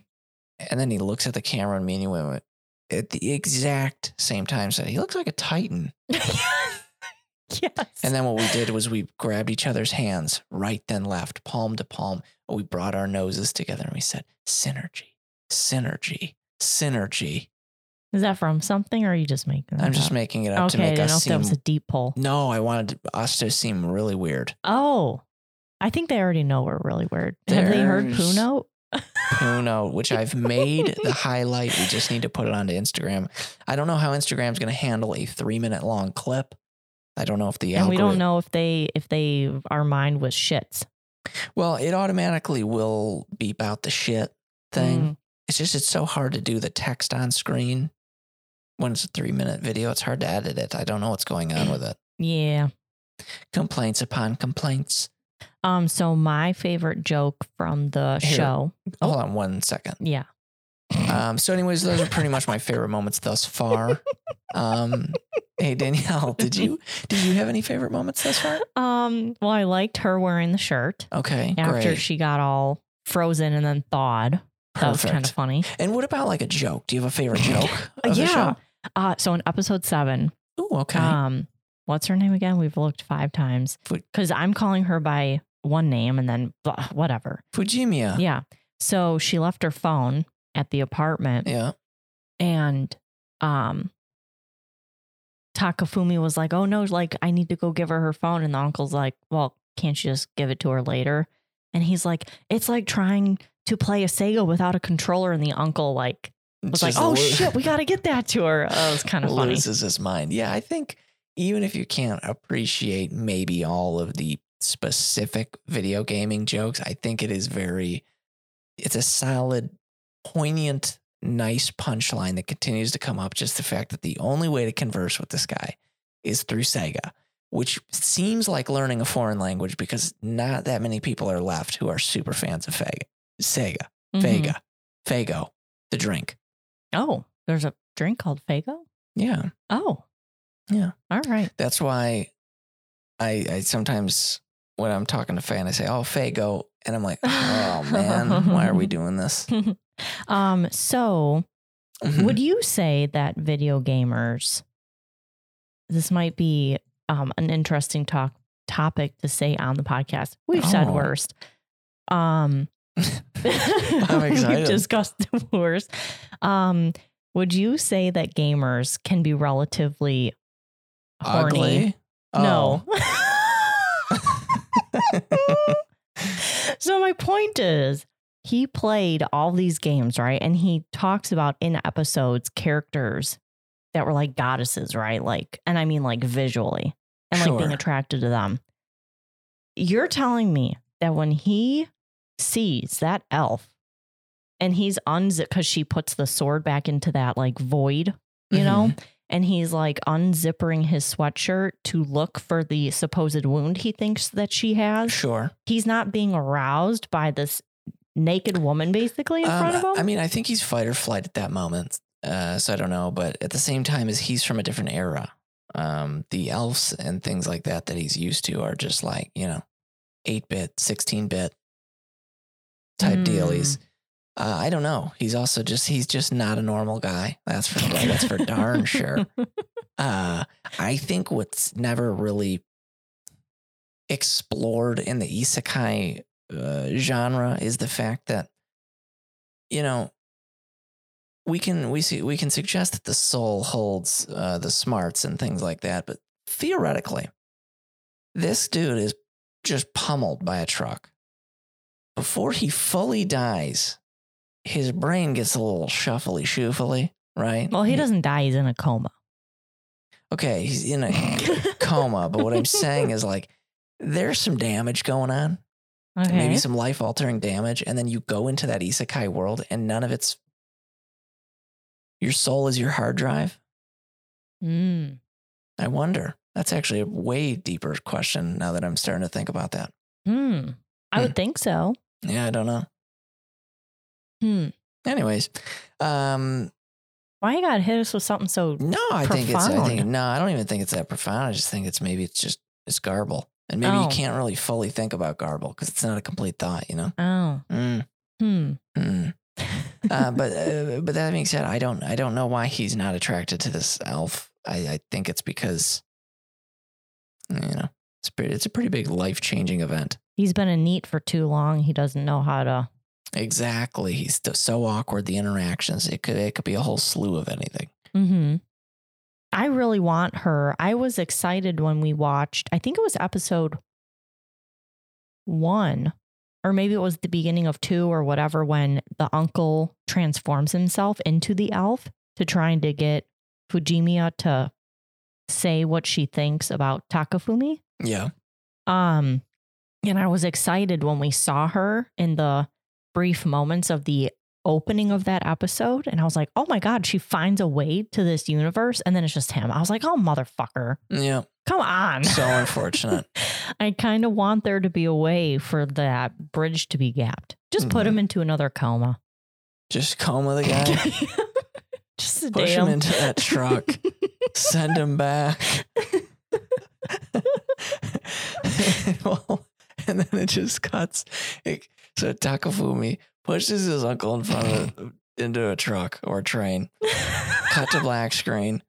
And then he looks at the camera, and me and you went at the exact same time. Said he looks like a titan. yes. And then what we did was we grabbed each other's hands, right then left, palm to palm. We brought our noses together and we said, "Synergy, synergy, synergy." Is that from something, or are you just making? I'm that just making it up to Okay, I make know us that seem was a deep pull. No, I wanted us to seem really weird. Oh, I think they already know we're really weird. Have they heard There's- Puno? Puno, which I've made the highlight. We just need to put it onto Instagram. I don't know how Instagram's going to handle a three minute long clip. I don't know if the and we don't know if they if they are mined with shits. Well, it automatically will beep out the shit thing. Mm. It's just it's so hard to do the text on screen when it's a three minute video. It's hard to edit it. I don't know what's going on with it. Yeah. Complaints upon complaints. Um. So my favorite joke from the Here. show. Oh. Hold on one second. Yeah. Um, so, anyways, those are pretty much my favorite moments thus far. Um, hey Danielle, did you did you have any favorite moments thus far? Um. Well, I liked her wearing the shirt Okay, after great. she got all frozen and then thawed. That was kind of funny. And what about like a joke? Do you have a favorite joke? Yeah. Uh. So in episode seven, Ooh, okay. um, what's her name again? We've looked five times because I'm calling her by one name and then blah, whatever. Fujimiya. Yeah. So she left her phone at the apartment Yeah. and um Takafumi was like, "Oh no, like I need to go give her her phone." And the uncle's like, "Well, can't you just give it to her later?" And he's like, "It's like trying to play a Sega without a controller." And the uncle like was like, "Oh shit, we got to get that to her." Oh, it was kind of funny. loses his mind. Yeah, I think even if you can't appreciate maybe all of the specific video gaming jokes. I think it is very, it's a solid, poignant, nice punchline that continues to come up. Just the fact that the only way to converse with this guy is through Sega, which seems like learning a foreign language because not that many people are left who are super fans of Fega. Sega, Mhm. Fega, Faygo, the drink. Oh, there's a drink called Faygo? Yeah. Oh. Yeah. All right. That's why I, I sometimes when I'm talking to Fan, I say, "Oh, Faygo," and I'm like, "Oh man, why are we doing this?" Um, so Mhm. would you say that video gamers this might be um an interesting talk topic to say on the podcast. We've said Oh. worst. Um I'm excited. We've discussed the worst. Um, would you say that gamers can be relatively horny? Ugly? Oh. No. so my point is he played all these games, right? And he talks about in episodes characters that were like goddesses, right? Like, and I mean like visually and like being attracted to them. You're telling me that when he sees that elf and he's unzip because she puts the sword back into that like void, you know, Mm-hmm. And he's like unzipping his sweatshirt to look for the supposed wound he thinks that she has. Sure. He's not being aroused by this naked woman basically in front of Um, him. I mean, I think he's fight or flight at that moment. Uh, so I don't know, but at the same time, as he's from a different era, um, the elves and things like that that he's used to are just like you know, eight bit, sixteen bit type Hmm. dealies. Uh, I don't know. He's also just he's just not a normal guy. That's for that's for darn sure. Uh, I think what's never really explored in the isekai uh, genre is the fact that you know we can we see we can suggest that the soul holds uh, the smarts and things like that, but theoretically, this dude is just pummeled by a truck. Before he fully dies, his brain gets a little shuffly shoofly, right? well, he doesn't die, he's in a coma. Okay, he's in a coma, but what I'm saying is like there's some damage going on, Okay. maybe some life altering damage, and then you go into that isekai world and none of it's your soul is your hard drive. Mm. I wonder. That's actually a way deeper question now that I'm starting to think about that. Hmm. I Hmm. would think so. Yeah, I don't know. Hmm. Anyways, um, Why you gotta hit us with something so no, I think it's. I think no, I don't even think it's that profound. I just think it's maybe it's just it's garble, and maybe Oh. you can't really fully think about garble because it's not a complete thought. You know. oh. Mm, Hmm. mm. uh, but uh, but that being said, I don't I don't know why he's not attracted to this elf. I, I think it's because you know it's pretty, it's a pretty big life changing event. He's been a NEET for too long. He doesn't know how to Exactly, he's so awkward. The interactions it could it could be a whole slew of anything. hmm I really want her. I was excited when we watched, I think it was episode one, or maybe it was the beginning of two or whatever, when the uncle transforms himself into the elf to trying to get Fujimiya to say what she thinks about Takafumi. Yeah, Um, and I was excited when we saw her in the brief moments of the opening of that episode. And I was like, oh my God, she finds a way to this universe. And then it's just him. I was like, oh, motherfucker. yeah. Come on. So unfortunate. I kind of want there to be a way for that bridge to be gapped. Just put Mhm. him into another coma. Just coma the guy, just push him him into that truck, send him back. well, and then it just cuts. It, so Takafumi pushes his uncle in front of into a truck or a train. Cut to black screen.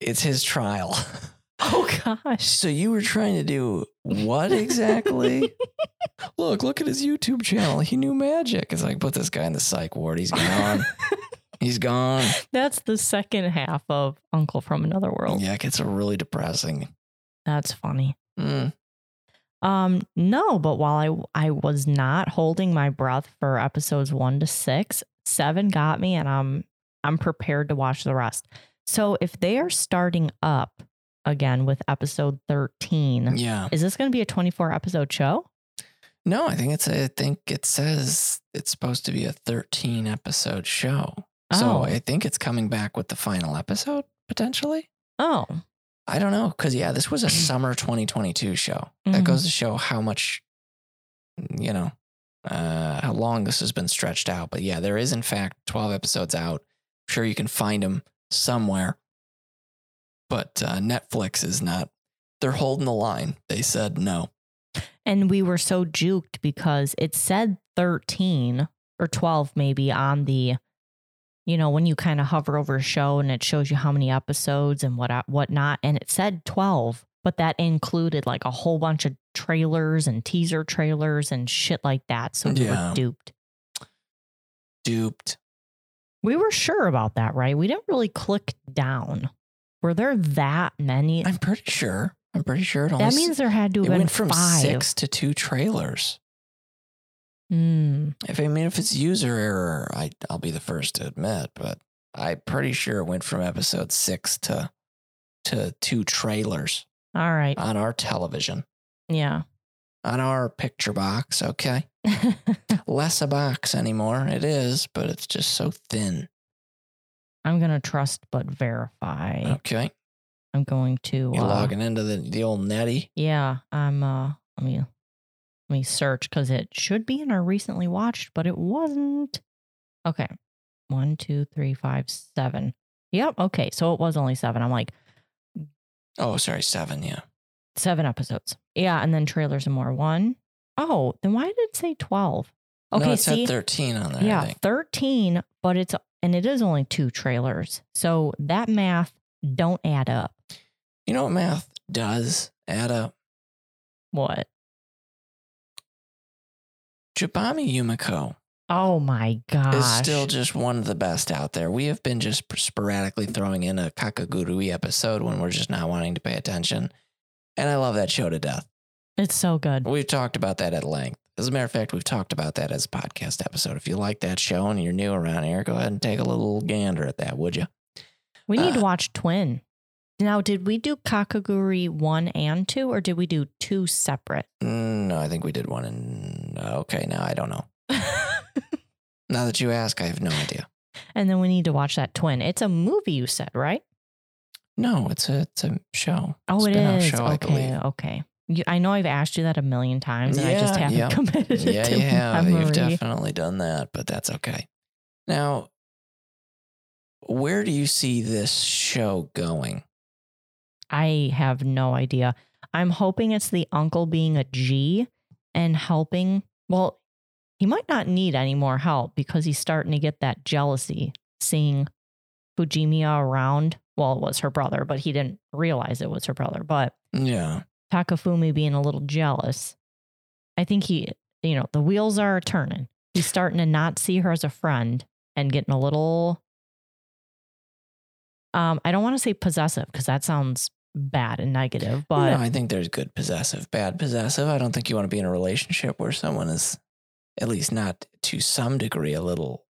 It's his trial. oh gosh. So you were trying to do what exactly? look, look at his YouTube channel. He knew magic. It's like put this guy in the psych ward. He's gone. He's gone. That's the second half of Uncle from Another World. Yeah, it gets really depressing. That's funny. Mm. Um, no, but while I I was not holding my breath for episodes one to six, seven got me, and I'm I'm prepared to watch the rest. So if they are starting up again with episode 13. Yeah. Is this going to be a 24 episode show? No, I think it's a, I think it says it's supposed to be a 13 episode show. So Oh. I think it's coming back with the final episode potentially. Oh, I don't know cuz yeah, this was a summer 2022 show. That Mhm. goes to show how much you know, uh how long this has been stretched out. But yeah, there is in fact 12 episodes out. I'm sure you can find them somewhere. But uh, Netflix is not they're holding the line. They said no. and we were so juked because it said 13 or 12 maybe on the you know when you kind of hover over a show and it shows you how many episodes and what uh, whatnot and it said 12 but that included like a whole bunch of trailers and teaser trailers and shit like that so we Yeah. were duped Duped. we were sure about that right we didn't really click down were there that many I'm pretty sure. I'm pretty sure it that means there had to it have been went from five six to two trailers. Hmm. If I mean, if it's user error, I I'll be the first to admit, but I'm pretty sure it went from episode six to to two trailers all right on our television, yeah on our picture box. Okay, less a box anymore. It is, but it's just so thin. I'm gonna trust but verify. Okay, I'm going to you're uh, logging into the the old netty. Yeah, I'm uh let me let me search because it should be in our recently watched, but it wasn't. Okay. One, two, three, five, seven. Yep. Okay. So it was only seven. I'm like, Oh, sorry, seven. Yeah, seven episodes. Yeah. And then trailers and more. One. Oh, then why did it say 12? Okay. no, it see, said thirteen on there. I yeah, think. 13, but it's, and it is only two trailers. So that math don't add up. You know what math does add up? What? Jabami Yumiko Oh my god! is still just one of the best out there. We have been just sporadically throwing in a Kakegurui episode when we're just not wanting to pay attention. And I love that show to death. it's so good. We've talked about that at length. As a matter of fact, we've talked about that as a podcast episode. If you like that show and you're new around here, go ahead and take a little gander at that, would you? We need to Uh, watch Twin. Now, did we do Kakegurui one and two, or did we do two separate? Mm, No, I think we did one in. Uh, okay, now I don't know. Now that you ask, I have no idea. and then we need to watch that Twin. It's a movie, you said, right? No, it's a it's a show. Oh, it Spin-off. Show, I okay, believe. okay. You, I know I've asked you that a million times, and I just haven't yeah. committed it Yeah, to you have. memory. You've definitely done that, but that's okay. Now, where do you see this show going? I have no idea. I'm hoping it's the uncle being a G and helping. Well, he might not need any more help because he's starting to get that jealousy seeing Fujimiya around. Well, it was her brother, but he didn't realize it was her brother. But Yeah. Takafumi being a little jealous, I think he, you know, the wheels are turning. He's starting to not see her as a friend and getting a little. Um, I don't want to say possessive because that sounds bad and negative, but no, I think there's good possessive, bad possessive. I don't think you want to be in a relationship where someone is, at least not to some degree, a little.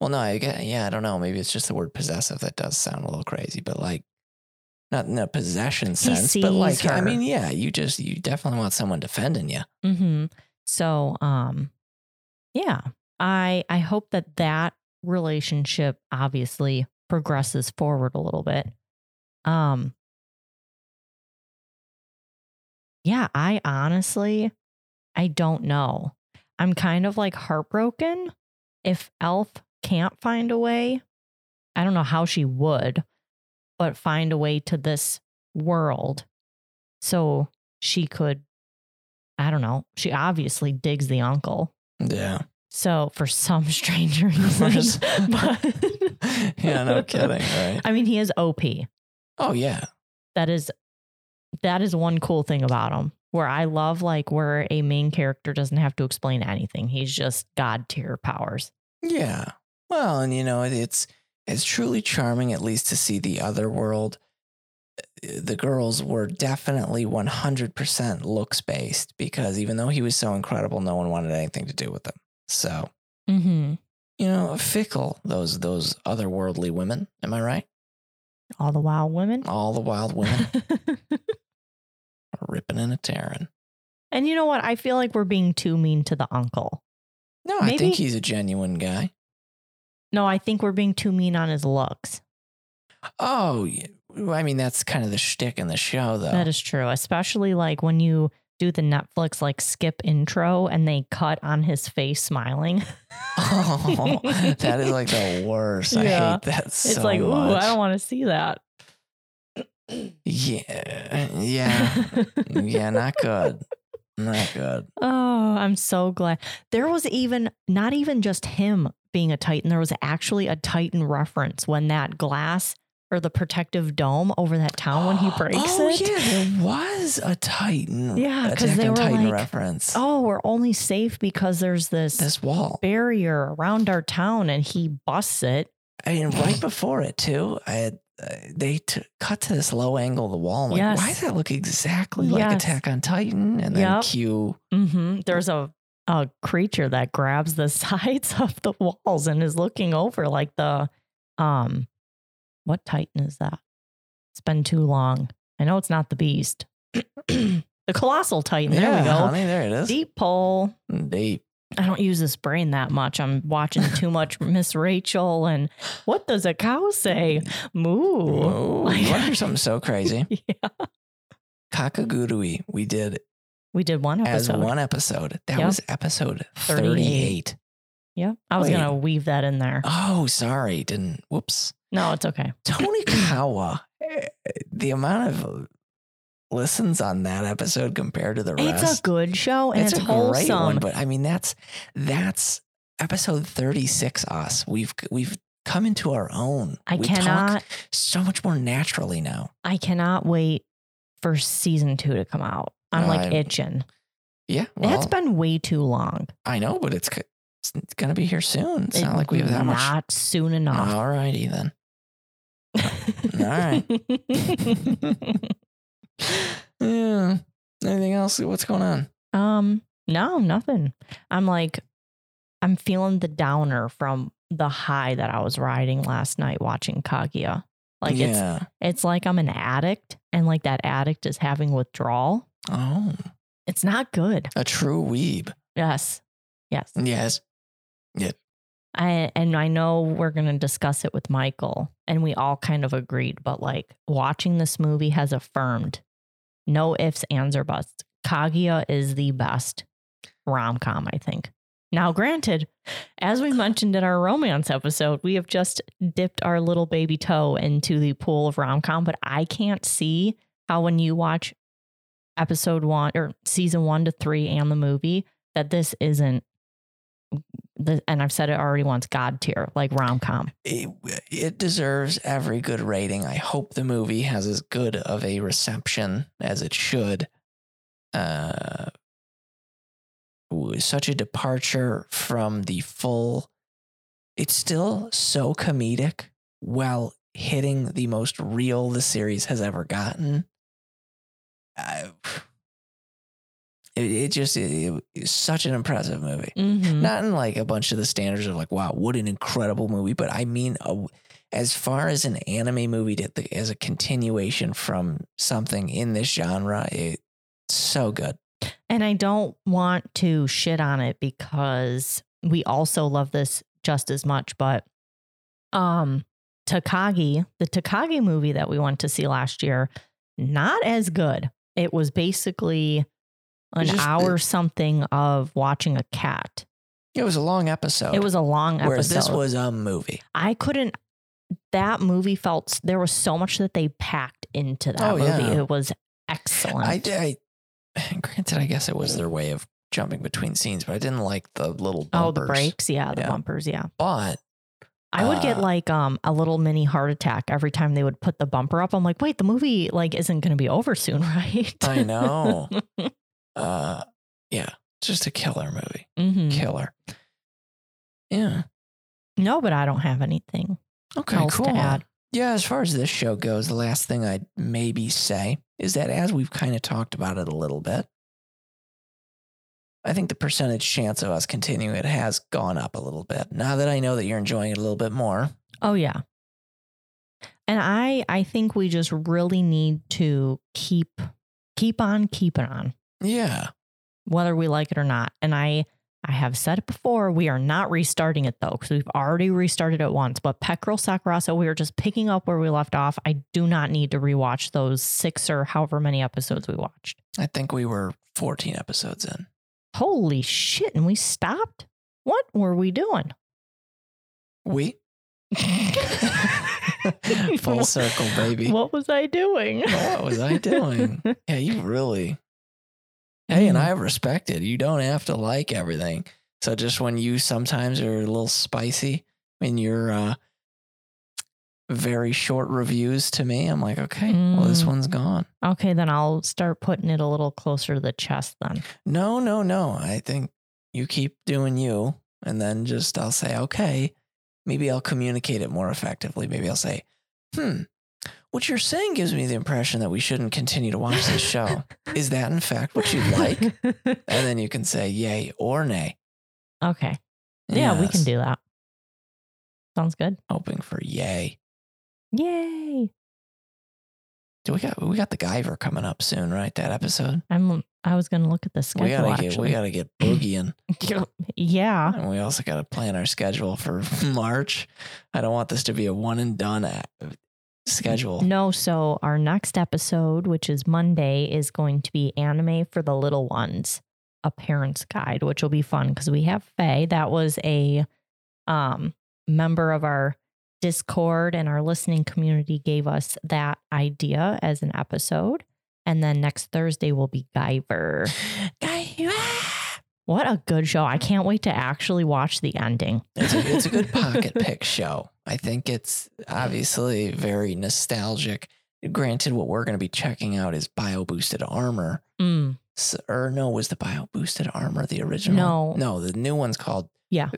Well, no, I get, yeah, I don't know. Maybe it's just the word possessive that does sound a little crazy, but like, not in a possession sense, but like, sees I mean, yeah, you just, you definitely want someone defending you. hmm So, um, yeah, I I hope that that relationship obviously progresses forward a little bit. Um, yeah, I honestly, I don't know. I'm kind of like heartbroken if Elf can't find a way. I don't know how she would, but find a way to this world so she could I don't know. She obviously digs the uncle. Yeah. So for some strange reason. but yeah, no kidding, right? I mean, he is OP. Oh, yeah. That is that is one cool thing about him. Where I love like where a main character doesn't have to explain anything. He's just god tier powers. Yeah. Well, and you know, it's it's truly charming at least to see the other world. Uh, The girls were definitely 100% looks based because even though he was so incredible, no one wanted anything to do with him. So, Mm-hmm. you know, fickle those those otherworldly women, am I right? All the wild women. All the wild women ripping and a tearing. and you know what? I feel like we're being too mean to the uncle. No, I think he's a genuine guy. No, I think we're being too mean on his looks. Oh. I mean, that's kind of the shtick in the show, though. That is true, especially like when you do the Netflix like skip intro and they cut on his face smiling. oh, that is like the worst. I hate that so it's like, ooh. I don't want to see that. Yeah, yeah, yeah. Not good. Not good. Oh, I'm so glad. There was even not even just him being a Titan, there was actually a Titan reference when that glass or the protective dome over that town when he oh, breaks oh, it. yeah, there was a Titan. Yeah, 'cause Attack they were Titan like, reference. Oh, we're only safe because there's this, this wall. barrier around our town and he busts it. I mean, right before it too, I had uh, they t- cut to this low angle of the wall. I'm like, Yes. why does that look exactly like Attack on Titan? And then Yep. cue. hmm There's a a creature that grabs the sides of the walls and is looking over like the um what titan is that? It's been too long. I know it's not the beast. the colossal titan. There we go. honey, there it is. Deep pull. Deep. I don't use this brain that much. I'm watching too much Miss Rachel and what does a cow say? Moo. Oh, Like- want something so crazy? yeah. Kakegurui, we did We did one as episode. one episode. That Yep. was episode 38. 38. Yeah. I was gonna weave that in there. Oh, sorry. Didn't. Whoops. No, it's okay. Tony Kawa, eh, the amount of listens on that episode compared to the rest. It's a good show and it's, a great one, but I mean that's that's episode 36 us. We've we've come into our own. I we talk cannot so much more naturally now. I cannot wait for season two to come out. I'm like itching. Yeah, It's well, been way too long. I know, but it's it's gonna be here soon. It's It- not like we have that much. Not soon enough. All righty then. right. Yeah. Anything else? What's going on? um, no, nothing. I'm like, I'm feeling the downer from the high that I was riding last night watching Kaguya. Like it's yeah. it's like I'm an addict and like that addict is having withdrawal. Oh, It's not good. a true weeb. Yes. Yes. Yes. I and I know we're going to discuss it with Michael and we all kind of agreed but like watching this movie has affirmed no ifs ands or buts. Kaguya is the best rom-com, I think. Now granted, as we mentioned in our romance episode, we have just dipped our little baby toe into the pool of rom-com, but I can't see how when you watch episode 1 or season 1 to 3 and the movie that this isn't the, and I've said it already once, God tier, like rom com. It, it deserves every good rating. I hope the movie has as good of a reception as it should. Uh, such a departure from the full. It's still so comedic while hitting the most real the series has ever gotten. It, it just it, it's such an impressive movie. Mm-hmm. Not in like a bunch of the standards of like, wow, what an incredible movie, but I mean, uh, as far as an anime movie to, the, as a continuation from something in this genre, it's so good. And I don't want to shit on it because we also love this just as much. But um Takagi, the Takagi movie that we went to see last year, not as good. It was basically an just- hour something of watching a cat. It was a long episode. It was a long episode. whereas this was a movie. I couldn't. That movie felt there was so much that they packed into that Oh, movie. yeah. It was excellent. I, I granted, I guess it was their way of jumping between scenes, but I didn't like the little bumpers. oh, the breaks, yeah, the Yeah. bumpers, yeah. But I would get Uh, like um a little mini heart attack every time they would put the bumper up. I'm like, wait, the movie like isn't going to be over soon, right? I know. uh, yeah, just a killer movie. Mhm. Killer. Yeah. No, but I don't have anything Okay. else cool. to add. Yeah, as far as this show goes, the last thing I'd maybe say is that as we've kind of talked about it a little bit, I think the percentage chance of us continuing it has gone up a little bit. Now that I know that you're enjoying it a little bit more. Oh yeah. And I I think we just really need to keep keep on keeping on, Yeah. whether we like it or not. And I I have said it before, we are not restarting it though, because we've already restarted it once. But Peckerel Sakurasa, we are just picking up where we left off. I do not need to rewatch those six or however many episodes we watched. I think we were 14 episodes in. Holy shit. And we stopped? What were we doing? We? Full circle, baby. What was I doing? What was I doing? Yeah, you really. Hey, and Mm. I respect it. You don't have to like everything. So just when you sometimes are a little spicy in your uh, very short reviews to me, I'm like, okay, well, this Mm. one's gone. Okay, then I'll start putting it a little closer to the chest then. No, no, no. I think you keep doing you, and then just I'll say, okay, maybe I'll communicate it more effectively. Maybe I'll say, hmm, what you're saying gives me the impression that we shouldn't continue to watch this show. Is that in fact what you'd like? And then you can say yay or nay. okay. Yeah, we can do that. Sounds good. Hoping for yay. Yay. Do we got we got the Guyver coming up soon, right? That episode. I'm I was gonna look at the schedule we gotta get actually. we gotta get boogieing. yeah. And we also gotta plan our schedule for March. I don't want this to be a one and done schedule. No, so our next episode, which is Monday, is going to be anime for the little ones, a parent's guide, which will be fun because we have Faye. That was a um, member of our Discord and our listening community gave us that idea as an episode. And then next Thursday will be Guyver. Guyver. What a good show. I can't wait to actually watch the ending. It's a, it's a good pocket pick show. I think it's obviously very nostalgic. Granted, what we're going to be checking out is bio boosted armor. Mm. S- or no, was the bio boosted armor the original? No. no, the new one's called Yeah.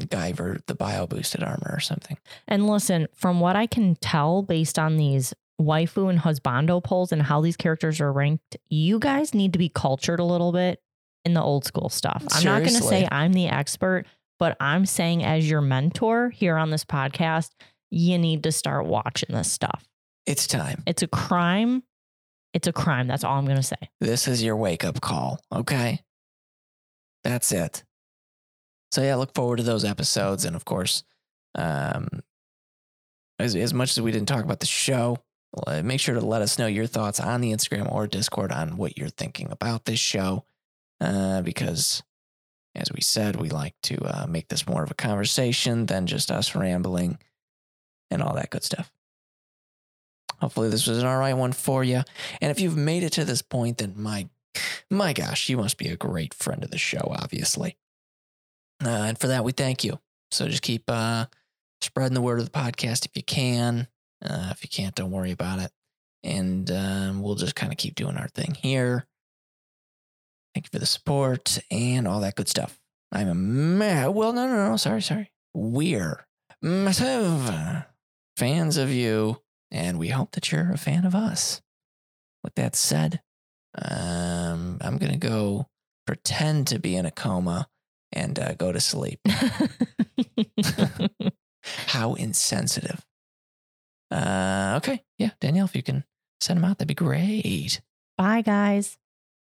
Guyver, the bio boosted armor or something. And listen, from what I can tell based on these waifu and husbando polls and how these characters are ranked, you guys need to be cultured a little bit in the old school stuff. I'm not going to say I'm the expert, but I'm saying as your mentor here on this podcast, you need to start watching this stuff. It's time. It's a crime. It's a crime. That's all I'm going to say. This is your wake up call. Okay. That's it. So yeah, look forward to those episodes. And of course, um, as, as much as we didn't talk about the show, uh, make sure to let us know your thoughts on the Instagram or Discord on what you're thinking about this show. Uh, because as we said, we like to uh, make this more of a conversation than just us rambling and all that good stuff. Hopefully, this was an all right one for you. And if you've made it to this point, then my my gosh, you must be a great friend of the show, obviously. Uh, and for that, we thank you. So just keep uh, spreading the word of the podcast if you can. Uh, if you can't, don't worry about it. And um, we'll just kind of keep doing our thing here. Thank you for the support and all that good stuff. I'm a ma- well, no, no, no, sorry, sorry. We're massive fans of you, and we hope that you're a fan of us. With that said, um, I'm gonna go pretend to be in a coma and uh, go to sleep. How insensitive. Uh, okay, yeah, Danielle, if you can send them out, that'd be great. Bye, guys.